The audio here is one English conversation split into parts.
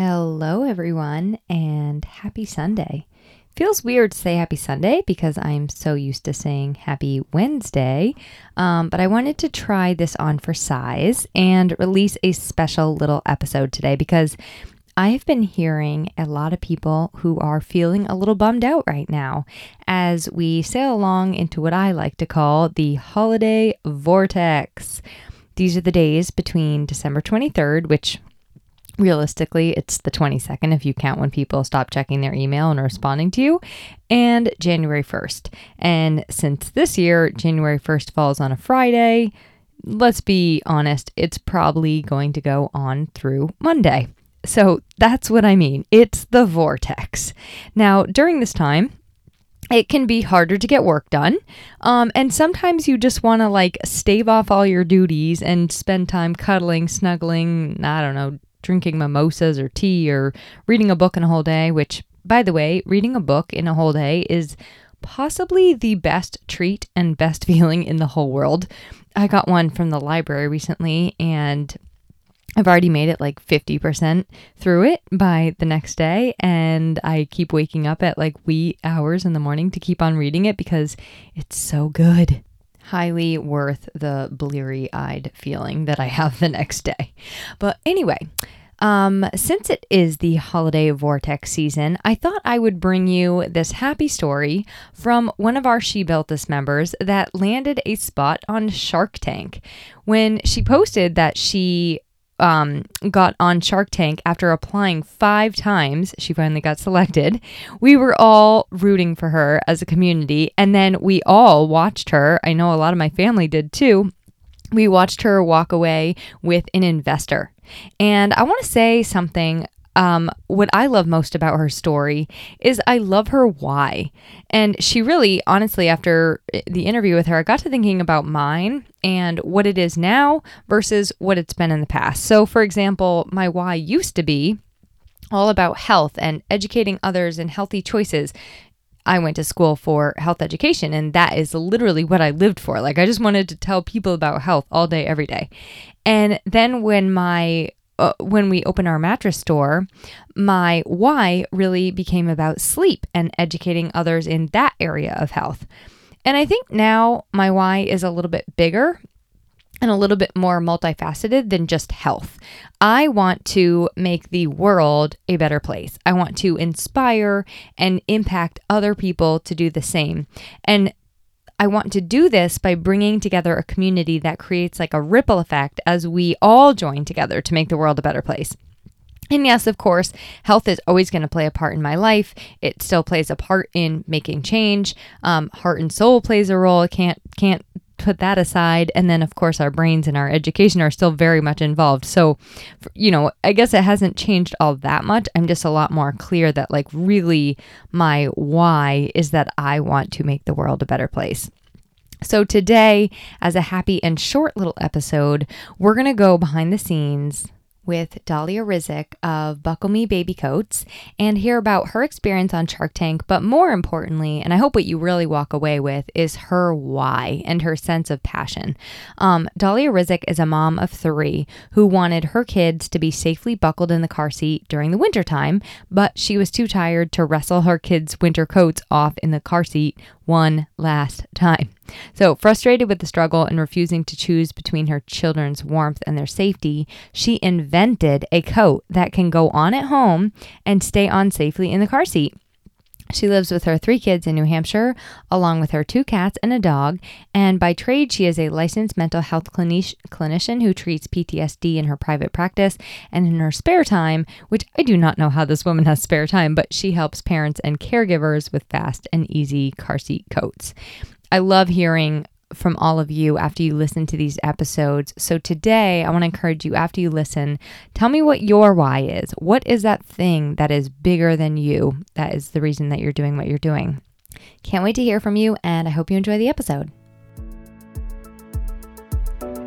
Hello, everyone, and happy Sunday. Feels weird to say happy Sunday because I'm so used to saying happy Wednesday, um, but I wanted to try this on for size and release a special little episode today because I've been hearing a lot of people who are feeling a little bummed out right now as we sail along into what I like to call the holiday vortex. These are the days between December 23rd, which realistically, it's the 22nd if you count when people stop checking their email and responding to you, and January 1st. And since this year, January 1st falls on a Friday, let's be honest, it's probably going to go on through Monday. So that's what I mean. It's the vortex. Now, during this time, it can be harder to get work done. Um, and sometimes you just want to like stave off all your duties and spend time cuddling, snuggling, I don't know, drinking mimosas or tea or reading a book in a whole day, which, by the way, reading a book in a whole day is possibly the best treat and best feeling in the whole world. I got one from the library recently and I've already made it like 50% through it by the next day. And I keep waking up at like wee hours in the morning to keep on reading it because it's so good highly worth the bleary eyed feeling that I have the next day. But anyway, um, since it is the holiday vortex season, I thought I would bring you this happy story from one of our She Built This members that landed a spot on Shark Tank. When she posted that she um, got on Shark Tank after applying five times. She finally got selected. We were all rooting for her as a community. And then we all watched her. I know a lot of my family did too. We watched her walk away with an investor. And I want to say something um, what I love most about her story is I love her why. And she really, honestly, after the interview with her, I got to thinking about mine and what it is now versus what it's been in the past. So, for example, my why used to be all about health and educating others in healthy choices. I went to school for health education, and that is literally what I lived for. Like, I just wanted to tell people about health all day, every day. And then when my uh, when we opened our mattress store, my why really became about sleep and educating others in that area of health. And I think now my why is a little bit bigger and a little bit more multifaceted than just health. I want to make the world a better place. I want to inspire and impact other people to do the same. And I want to do this by bringing together a community that creates like a ripple effect as we all join together to make the world a better place. And yes, of course, health is always going to play a part in my life. It still plays a part in making change. Um, heart and soul plays a role. I can't can't put that aside. And then of course our brains and our education are still very much involved. So you know i guess it hasn't changed all that much. I'm just a lot more clear that like really my why is that i want to make the world a better place. So, today, as a happy and short little episode, we're going to go behind the scenes with Dahlia Rizk of Buckle Me Baby Coats and hear about her experience on Shark Tank. But more importantly, and I hope what you really walk away with, is her why and her sense of passion. Um, Dahlia Rizk is a mom of three who wanted her kids to be safely buckled in the car seat during the wintertime, but she was too tired to wrestle her kids' winter coats off in the car seat one last time. So, frustrated with the struggle and refusing to choose between her children's warmth and their safety, she invented a coat that can go on at home and stay on safely in the car seat. She lives with her three kids in New Hampshire, along with her two cats and a dog. And by trade, she is a licensed mental health clini- clinician who treats PTSD in her private practice. And in her spare time, which I do not know how this woman has spare time, but she helps parents and caregivers with fast and easy car seat coats. I love hearing from all of you after you listen to these episodes. So today, I want to encourage you after you listen, tell me what your why is. What is that thing that is bigger than you? That is the reason that you're doing what you're doing. Can't wait to hear from you, and I hope you enjoy the episode.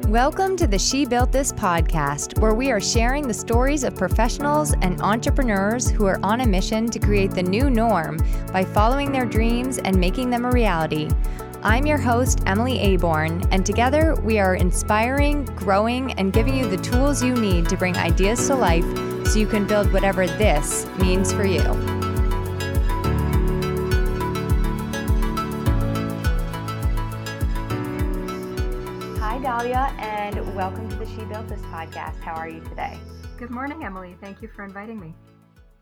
Welcome to the She Built This podcast, where we are sharing the stories of professionals and entrepreneurs who are on a mission to create the new norm by following their dreams and making them a reality. I'm your host, Emily Aborn, and together we are inspiring, growing, and giving you the tools you need to bring ideas to life so you can build whatever this means for you. Hi, Dahlia, and welcome to the She Built This podcast. How are you today? Good morning, Emily. Thank you for inviting me.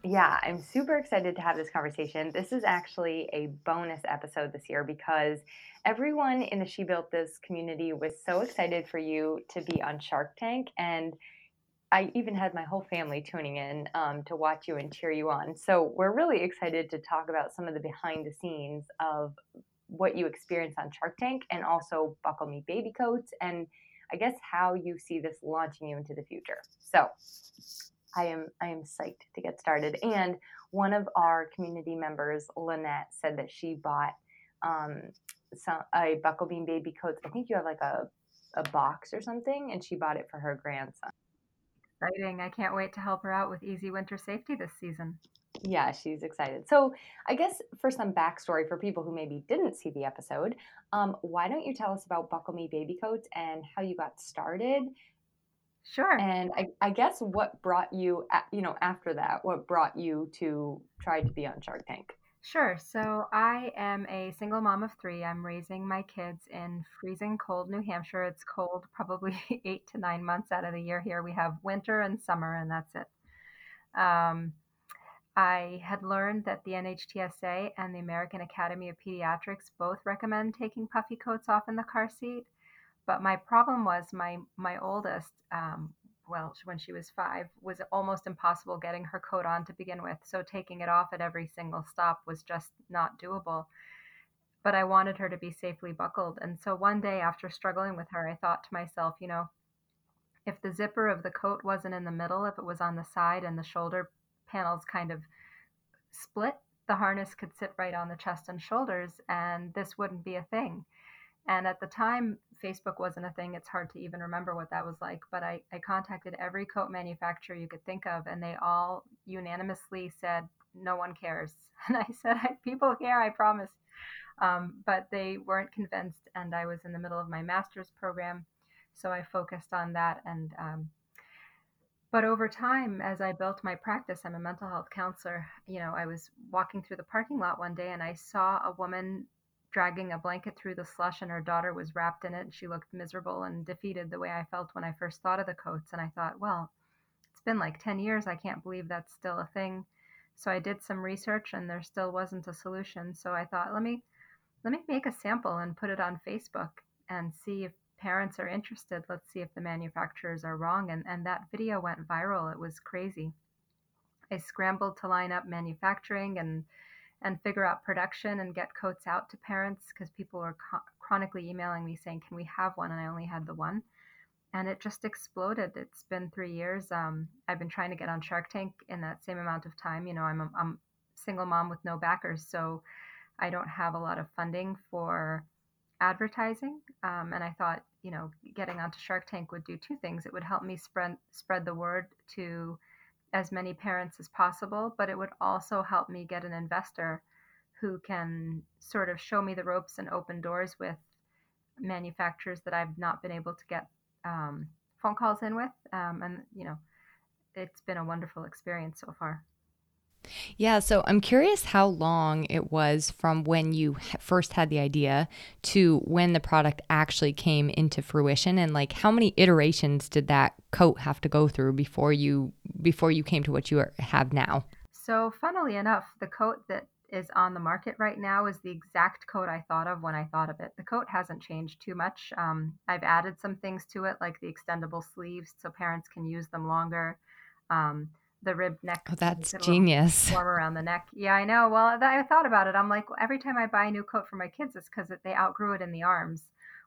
Yeah, I'm super excited to have this conversation. This is actually a bonus episode this year because everyone in the She Built This community was so excited for you to be on Shark Tank. And I even had my whole family tuning in um, to watch you and cheer you on. So we're really excited to talk about some of the behind the scenes of what you experience on Shark Tank and also Buckle Me Baby Coats and I guess how you see this launching you into the future. So I am I am psyched to get started. And one of our community members, Lynette, said that she bought um, some a Buckle Me baby coats. I think you have like a a box or something, and she bought it for her grandson. Exciting! I can't wait to help her out with easy winter safety this season. Yeah, she's excited. So, I guess for some backstory for people who maybe didn't see the episode, um, why don't you tell us about Buckle Me Baby Coats and how you got started? Sure. And I, I guess what brought you, you know, after that, what brought you to try to be on Shark Tank? Sure. So I am a single mom of three. I'm raising my kids in freezing cold New Hampshire. It's cold probably eight to nine months out of the year here. We have winter and summer, and that's it. Um, I had learned that the NHTSA and the American Academy of Pediatrics both recommend taking puffy coats off in the car seat. But my problem was my my oldest, um, well, when she was five, was almost impossible getting her coat on to begin with. So taking it off at every single stop was just not doable. But I wanted her to be safely buckled. And so one day after struggling with her, I thought to myself, you know, if the zipper of the coat wasn't in the middle, if it was on the side and the shoulder panels kind of split, the harness could sit right on the chest and shoulders, and this wouldn't be a thing. And at the time, Facebook wasn't a thing. It's hard to even remember what that was like. But I, I contacted every coat manufacturer you could think of, and they all unanimously said, no one cares. And I said, people care, I promise. Um, but they weren't convinced, and I was in the middle of my master's program. So I focused on that. And, um, but over time, as I built my practice, I'm a mental health counselor. You know, I was walking through the parking lot one day and I saw a woman dragging a blanket through the slush and her daughter was wrapped in it and she looked miserable and defeated the way I felt when I first thought of the coats and I thought, well, it's been like 10 years, I can't believe that's still a thing. So I did some research and there still wasn't a solution. So I thought, let me let me make a sample and put it on Facebook and see if parents are interested. Let's see if the manufacturers are wrong and and that video went viral. It was crazy. I scrambled to line up manufacturing and and figure out production and get coats out to parents because people were co- chronically emailing me saying, "Can we have one?" And I only had the one, and it just exploded. It's been three years. Um, I've been trying to get on Shark Tank in that same amount of time. You know, I'm a I'm single mom with no backers, so I don't have a lot of funding for advertising. Um, and I thought, you know, getting onto Shark Tank would do two things. It would help me spread spread the word to as many parents as possible, but it would also help me get an investor who can sort of show me the ropes and open doors with manufacturers that I've not been able to get um, phone calls in with. Um, and, you know, it's been a wonderful experience so far. Yeah, so I'm curious how long it was from when you first had the idea to when the product actually came into fruition and like how many iterations did that coat have to go through before you before you came to what you have now? So, funnily enough, the coat that is on the market right now is the exact coat I thought of when I thought of it. The coat hasn't changed too much. Um, I've added some things to it, like the extendable sleeves, so parents can use them longer. Um, the rib neck. Oh, that's genius. Warm around the neck. Yeah, I know. Well, I thought about it. I'm like, well, every time I buy a new coat for my kids, it's because they outgrew it in the arms.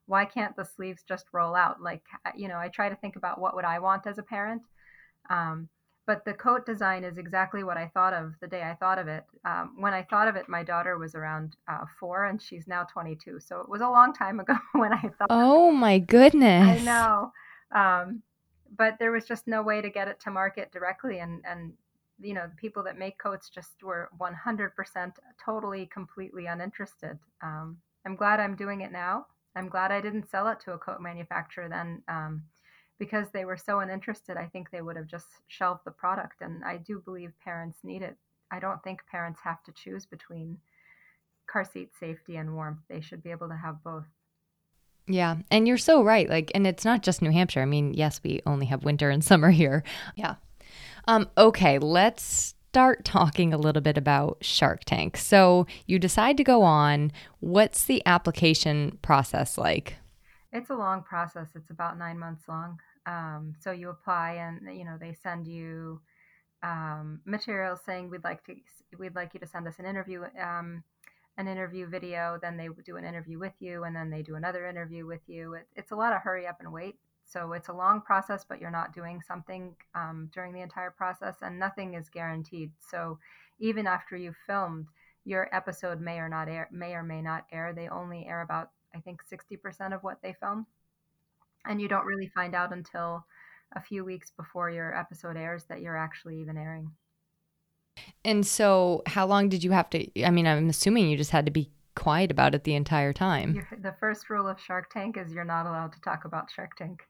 Why can't the sleeves just roll out? Like, you know, I try to think about what would I want as a parent. Um, but the coat design is exactly what I thought of the day I thought of it. Um, when I thought of it, my daughter was around uh, four, and she's now 22. So it was a long time ago when I thought. Oh my goodness! I know. Um, but there was just no way to get it to market directly and and you know the people that make coats just were 100% totally completely uninterested um, i'm glad i'm doing it now i'm glad i didn't sell it to a coat manufacturer then um, because they were so uninterested, I think they would have just shelved the product. And I do believe parents need it. I don't think parents have to choose between car seat safety and warmth. They should be able to have both. Yeah, and you're so right. Like, and it's not just New Hampshire. I mean, yes, we only have winter and summer here. Yeah. Um, okay, let's start talking a little bit about Shark Tank. So you decide to go on. What's the application process like? It's a long process. It's about nine months long. Um, so you apply, and you know they send you um, materials saying we'd like to we'd like you to send us an interview um, an interview video. Then they do an interview with you, and then they do another interview with you. It, it's a lot of hurry up and wait. So it's a long process, but you're not doing something um, during the entire process, and nothing is guaranteed. So even after you've filmed, your episode may or not air, may or may not air. They only air about I think 60% of what they film. And you don't really find out until a few weeks before your episode airs that you're actually even airing. And so, how long did you have to? I mean, I'm assuming you just had to be quiet about it the entire time. You're, the first rule of Shark Tank is you're not allowed to talk about Shark Tank.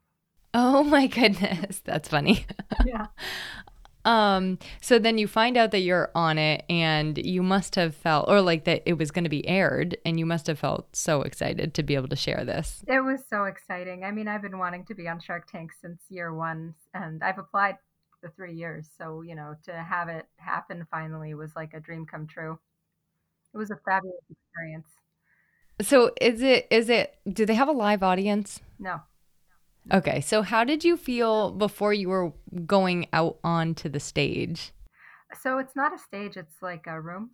Oh my goodness, that's funny. Yeah. Um, so then you find out that you're on it and you must have felt or like that it was going to be aired and you must have felt so excited to be able to share this. It was so exciting. I mean, I've been wanting to be on Shark Tank since year 1 and I've applied for 3 years. So, you know, to have it happen finally was like a dream come true. It was a fabulous experience. So, is it is it do they have a live audience? No. Okay, so how did you feel before you were going out onto the stage? So it's not a stage; it's like a room.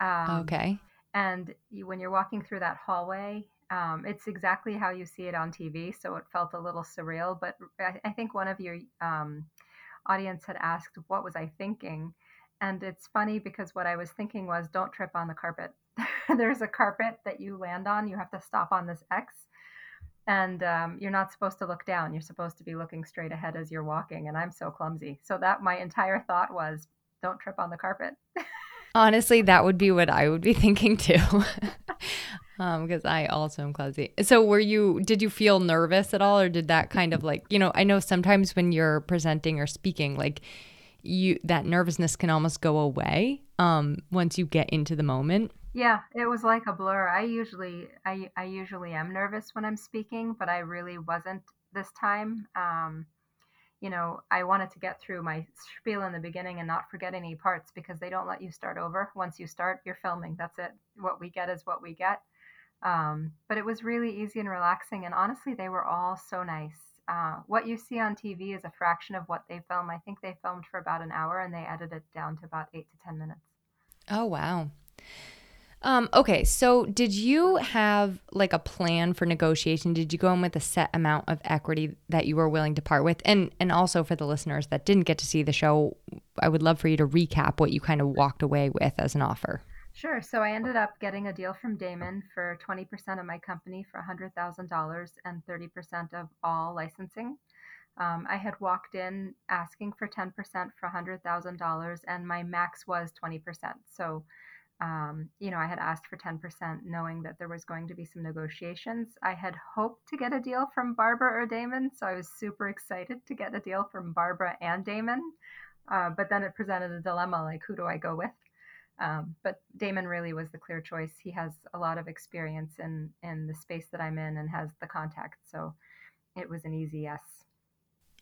Um, Okay. and you, when you're walking through that hallway, um, it's exactly how you see it on TV. So it felt a little surreal. But I, I think one of your um, audience had asked, "What was I thinking?" And it's funny because what I was thinking was, "Don't trip on the carpet." There's a carpet that you land on. You have to stop on this X and um, you're not supposed to look down you're supposed to be looking straight ahead as you're walking and i'm so clumsy so that my entire thought was don't trip on the carpet Honestly, that would be what I would be thinking too. um, because I also am clumsy. So were you did you feel nervous at all or did that kind of like, you know, I know sometimes when you're presenting or speaking, like you that nervousness can almost go away um once you get into the moment. yeah it was like a blur. I usually i, I usually am nervous when i'm speaking but i really wasn't this time. Um, you know i wanted to get through my spiel in the beginning and not forget any parts because they don't let you start over. Once you start you're filming. That's it. What we get is what we get Um, but it was really easy and relaxing. And honestly, they were all so nice. Uh, what you see on TV is a fraction of what they film. I think they filmed for about an hour and they edited it down to about eight to 10 minutes. Oh wow. Um, okay, so did you have like a plan for negotiation? Did you go in with a set amount of equity that you were willing to part with? And and also for the listeners that didn't get to see the show, I would love for you to recap what you kind of walked away with as an offer. Sure. So I ended up getting a deal from Daymond for 20% of my company for $100,000 and 30% of all licensing. Um, I had walked in asking for 10% for $100,000 and my max was 20%. So, um, you know, I had asked for 10% knowing that there was going to be some negotiations. I had hoped to get a deal from Barbara or Daymond. So I was super excited to get a deal from Barbara and Daymond. Uh, but then it presented a dilemma like, who do I go with? Um, but Daymond really was the clear choice. He has a lot of experience in in the space that I'm in and has the contact, so it was an easy yes.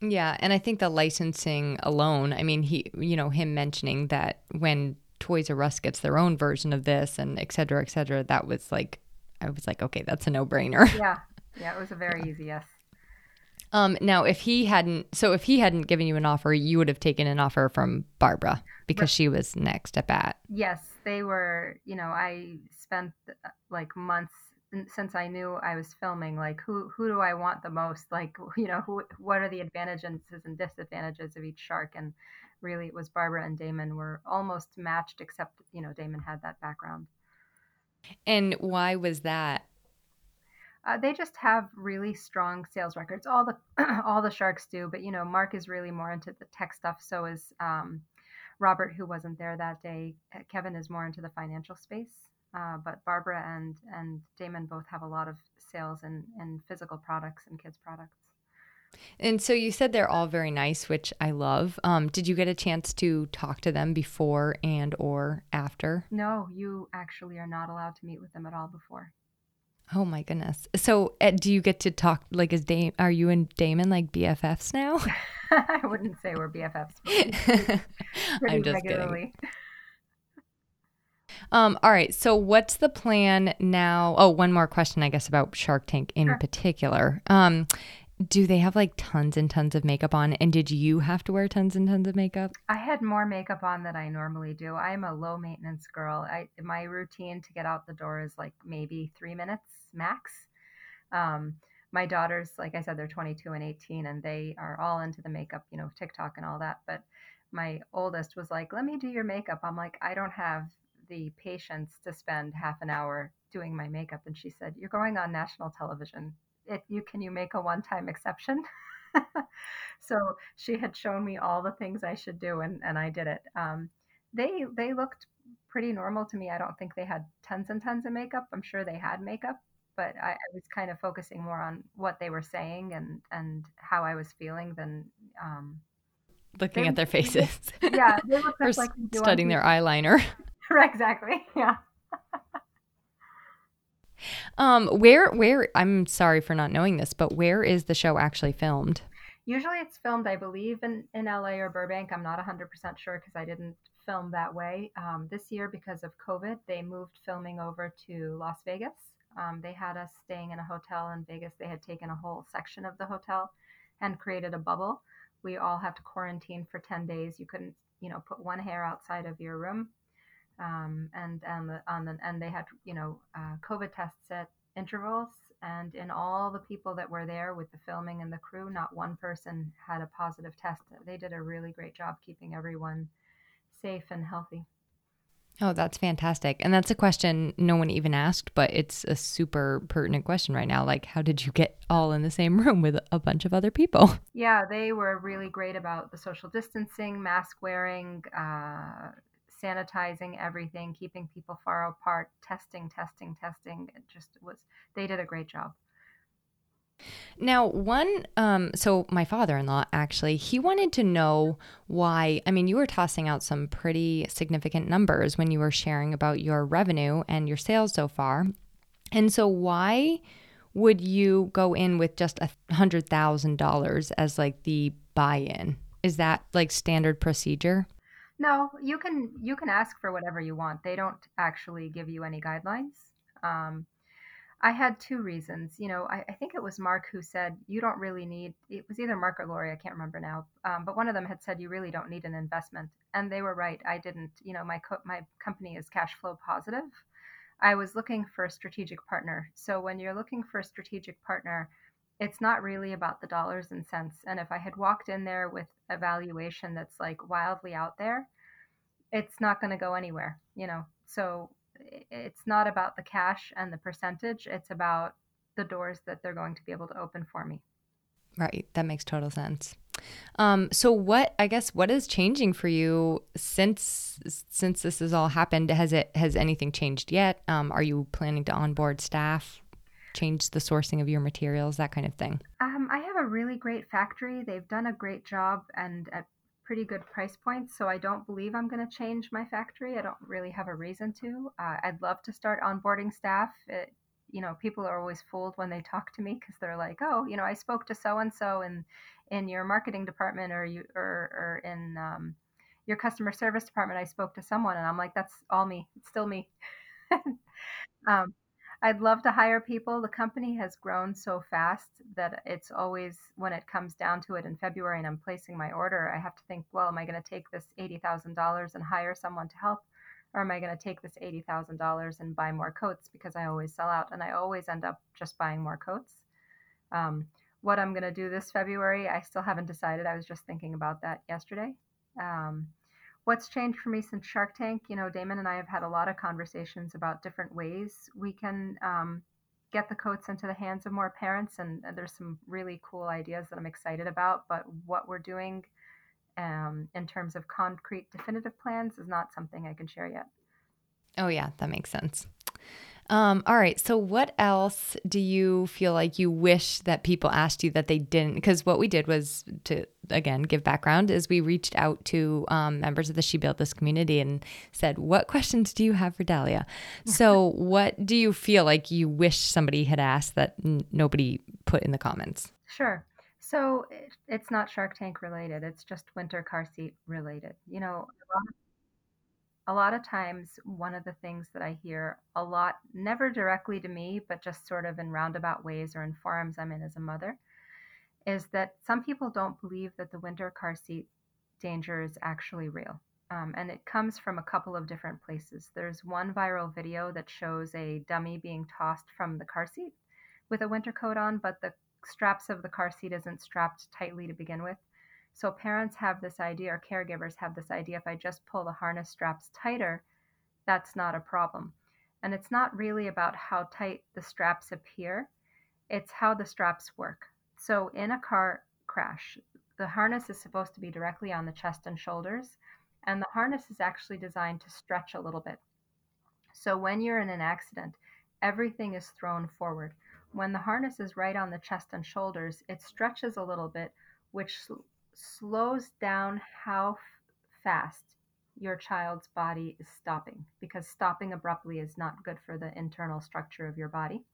Yeah, and I think the licensing alone, I mean, he, you know, him mentioning that when Toys R Us gets their own version of this and et cetera, et cetera, that was like, I was like, okay, that's a no brainer. Yeah, yeah, it was a very easy yes. Um, now, if he hadn't, so if he hadn't given you an offer, you would have taken an offer from Barbara because she was next at bat. Yes, they were. You know, I spent uh, like months since I knew I was filming. Like, who who do I want the most? Like, you know, who what are the advantages and disadvantages of each shark? And really, it was Barbara and Daymond were almost matched, except you know, Daymond had that background. And why was that? Uh, they just have really strong sales records. All the all the sharks do, but you know, Mark is really more into the tech stuff. So is um, Robert, who wasn't there that day. Uh, Kevin is more into the financial space. Uh, but Barbara and and Daymond both have a lot of sales and and physical products and kids products. And so you said they're all very nice, which I love. Um, did you get a chance to talk to them before and or after? No, you actually are not allowed to meet with them at all before. Oh my goodness. So uh, do you get to talk like is Dame are you and Daymond like BFFs now? I wouldn't say we're BFFs. Pretty I'm just regularly. kidding. Um, all right. So what's the plan now? Oh, one more question, I guess, about Shark Tank in Sure. particular. Um, do they have like tons and tons of makeup on? And did you have to wear tons and tons of makeup? I had more makeup on than I normally do. I'm a low maintenance girl. I my routine to get out the door is like maybe three minutes max. Um, my daughters, like I said, they're 22 and 18, and they are all into the makeup, you know, TikTok and all that. But my oldest was like, "Let me do your makeup." I'm like, "I don't have the patience to spend half an hour doing my makeup." And she said, "You're going on national television. If you can, you make a one-time exception." so she had shown me all the things I should do, and and I did it. Um, they they looked pretty normal to me. I don't think they had tons and tons of makeup. I'm sure they had makeup, but I, I was kind of focusing more on what they were saying and and how I was feeling than um, Looking they at their faces yeah they look just like they do on studying their eyeliner. exactly yeah. Um, where where I'm sorry for not knowing this, but where is the show actually filmed? Usually it's filmed, I believe, in, in LA or Burbank. I'm not 100% sure because I didn't film that way. Um, this year, because of COVID, they moved filming over to Las Vegas. Um, they had us staying in a hotel in Vegas. They had taken a whole section of the hotel and created a bubble. We all had to quarantine for 10 days. You couldn't, you know, put one hair outside of your room. Um, and and the, on the and they had you know uh, COVID tests at intervals, and in all the people that were there with the filming and the crew, not one person had a positive test. They did a really great job keeping everyone safe and healthy. Oh, that's fantastic. And that's a question no one even asked, but it's a super pertinent question right now. Like, how did you get all in the same room with a bunch of other people? Yeah, they were really great about the social distancing, mask wearing, uh, sanitizing everything, keeping people far apart, testing, testing, testing. It just was, they did a great job. Now, one, um, so my father in law actually, he wanted to know why. I mean, you were tossing out some pretty significant numbers when you were sharing about your revenue and your sales so far. And so, why would you go in with just a hundred thousand dollars as like the buy-in? Is that like standard procedure? No, you can you can ask for whatever you want. They don't actually give you any guidelines. Um, I had two reasons. You know, I, I think it was Mark who said you don't really need. It was either Mark or Lori. I can't remember now. Um, but one of them had said you really don't need an investment, and they were right. I didn't. You know, my co- my company is cash flow positive. I was looking for a strategic partner. So when you're looking for a strategic partner, it's not really about the dollars and cents. And if I had walked in there with a valuation that's like wildly out there, it's not going to go anywhere, you know. So it's not about the cash and the percentage, it's about the doors that they're going to be able to open for me. Right. That makes total sense. Um, so what I guess what is changing for you since since this has all happened? Has it has anything changed yet? Um, are you planning to onboard staff, change the sourcing of your materials, that kind of thing? Um, I have a really great factory. They've done a great job and at pretty good price points. So I don't believe I'm going to change my factory. I don't really have a reason to. Uh, I'd love to start onboarding staff. It, you know, people are always fooled when they talk to me because they're like, "Oh, you know, I spoke to so and so in in your marketing department or you or or in um, your customer service department. I spoke to someone," and I'm like, "That's all me. It's still me." Um, I'd love to hire people. The company has grown so fast that it's always, when it comes down to it in February and I'm placing my order, I have to think, well, am I going to take this $80,000 and hire someone to help? Or am I going to take this $80,000 and buy more coats because I always sell out and I always end up just buying more coats? Um, what I'm going to do this February, I still haven't decided. I was just thinking about that yesterday. Um, what's changed for me since Shark Tank? You know, Daymond and I have had a lot of conversations about different ways we can um, get the coats into the hands of more parents, and, there's some really cool ideas that I'm excited about. But what we're doing um, in terms of concrete, definitive plans is not something I can share yet. Oh yeah, that makes sense. Um, all right. So, what else do you feel like you wish that people asked you that they didn't? Because what we did was to, again, give background is we reached out to um, members of the She Built This community and said, What questions do you have for Dahlia? so, what do you feel like you wish somebody had asked that n- nobody put in the comments? Sure. So, it's not Shark Tank related, it's just winter car seat related. You know, a lot of a lot of times one of the things that I hear a lot, never directly to me, but just sort of in roundabout ways or in forums I'm in as a mother, is that some people don't believe that the winter car seat danger is actually real. Um, and it comes from a couple of different places. There's one viral video that shows a dummy being tossed from the car seat with a winter coat on, but the straps of the car seat isn't strapped tightly to begin with. So parents have this idea, or caregivers have this idea if I just pull the harness straps tighter, that's not a problem. And it's not really about how tight the straps appear, it's how the straps work. So in a car crash, the harness is supposed to be directly on the chest and shoulders, and the harness is actually designed to stretch a little bit. So when you're in an accident, everything is thrown forward. When the harness is right on the chest and shoulders, it stretches a little bit, which slows down how fast your child's body is stopping because stopping abruptly is not good for the internal structure of your body.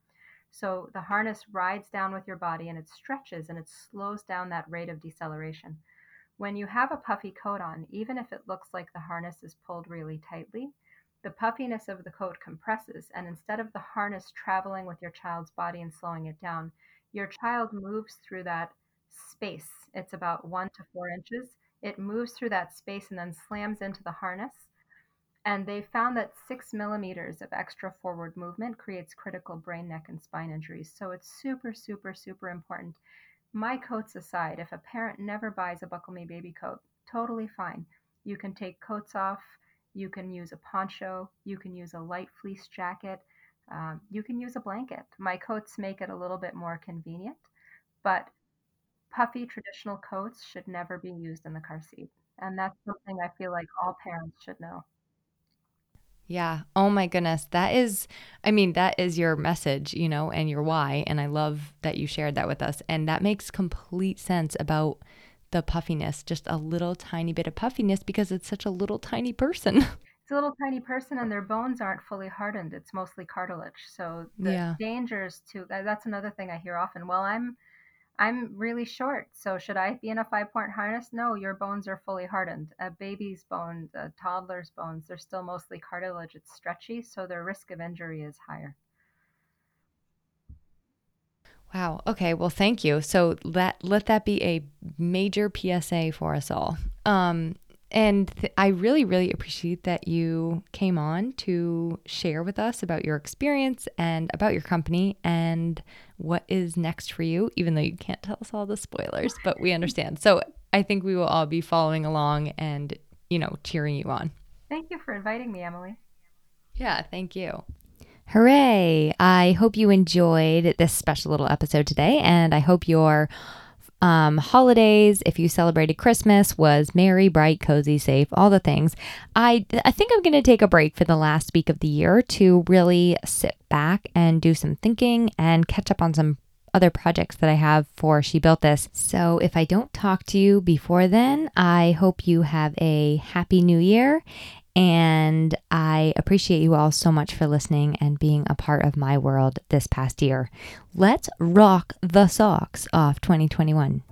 So the harness rides down with your body and it stretches and it slows down that rate of deceleration. When you have a puffy coat on, even if it looks like the harness is pulled really tightly, the puffiness of the coat compresses, and instead of the harness traveling with your child's body and slowing it down, your child moves through that space. It's about one to four inches. It moves through that space and then slams into the harness. And they found that six millimeters of extra forward movement creates critical brain, neck, and spine injuries. So it's super, super, super important. My coats aside, if a parent never buys a Buckle Me baby coat, totally fine. You can take coats off. You can use a poncho. You can use a light fleece jacket. Um, you can use a blanket. My coats make it a little bit more convenient, but puffy traditional coats should never be used in the car seat. And that's something I feel like all parents should know. Yeah. Oh my goodness. That is, I mean, that is your message, you know, and your why. And I love that you shared that with us. And that makes complete sense about the puffiness, just a little tiny bit of puffiness because it's such a little tiny person. It's a little tiny person and their bones aren't fully hardened. It's mostly cartilage. So the yeah. dangers to that's another thing I hear often. Well, I'm I'm really short, so should I be in a five point harness? No, your bones are fully hardened. A baby's bones, a toddler's bones, they're still mostly cartilage. It's stretchy, so their risk of injury is higher. Wow. Okay. Well, thank you. So let let that be a major PSA for us all. Um, and th- I really, really appreciate that you came on to share with us about your experience and about your company and what is next for you, even though you can't tell us all the spoilers, but we understand. So I think we will all be following along and, you know, cheering you on. Thank you for inviting me, Emily. Yeah, thank you. Hooray! I hope you enjoyed this special little episode today, and I hope you're um, holidays, if you celebrated Christmas, was merry, bright, cozy, safe, all the things. I, I think I'm going to take a break for the last week of the year to really sit back and do some thinking and catch up on some other projects that I have for She Built This. So if I don't talk to you before then, I hope you have a happy new year and I appreciate you all so much for listening and being a part of my world this past year. Let's rock the socks off 2021.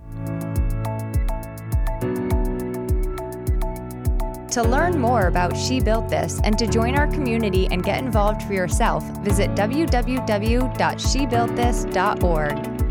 To learn more about She Built This and to join our community and get involved for yourself, visit www.shebuiltthis.org.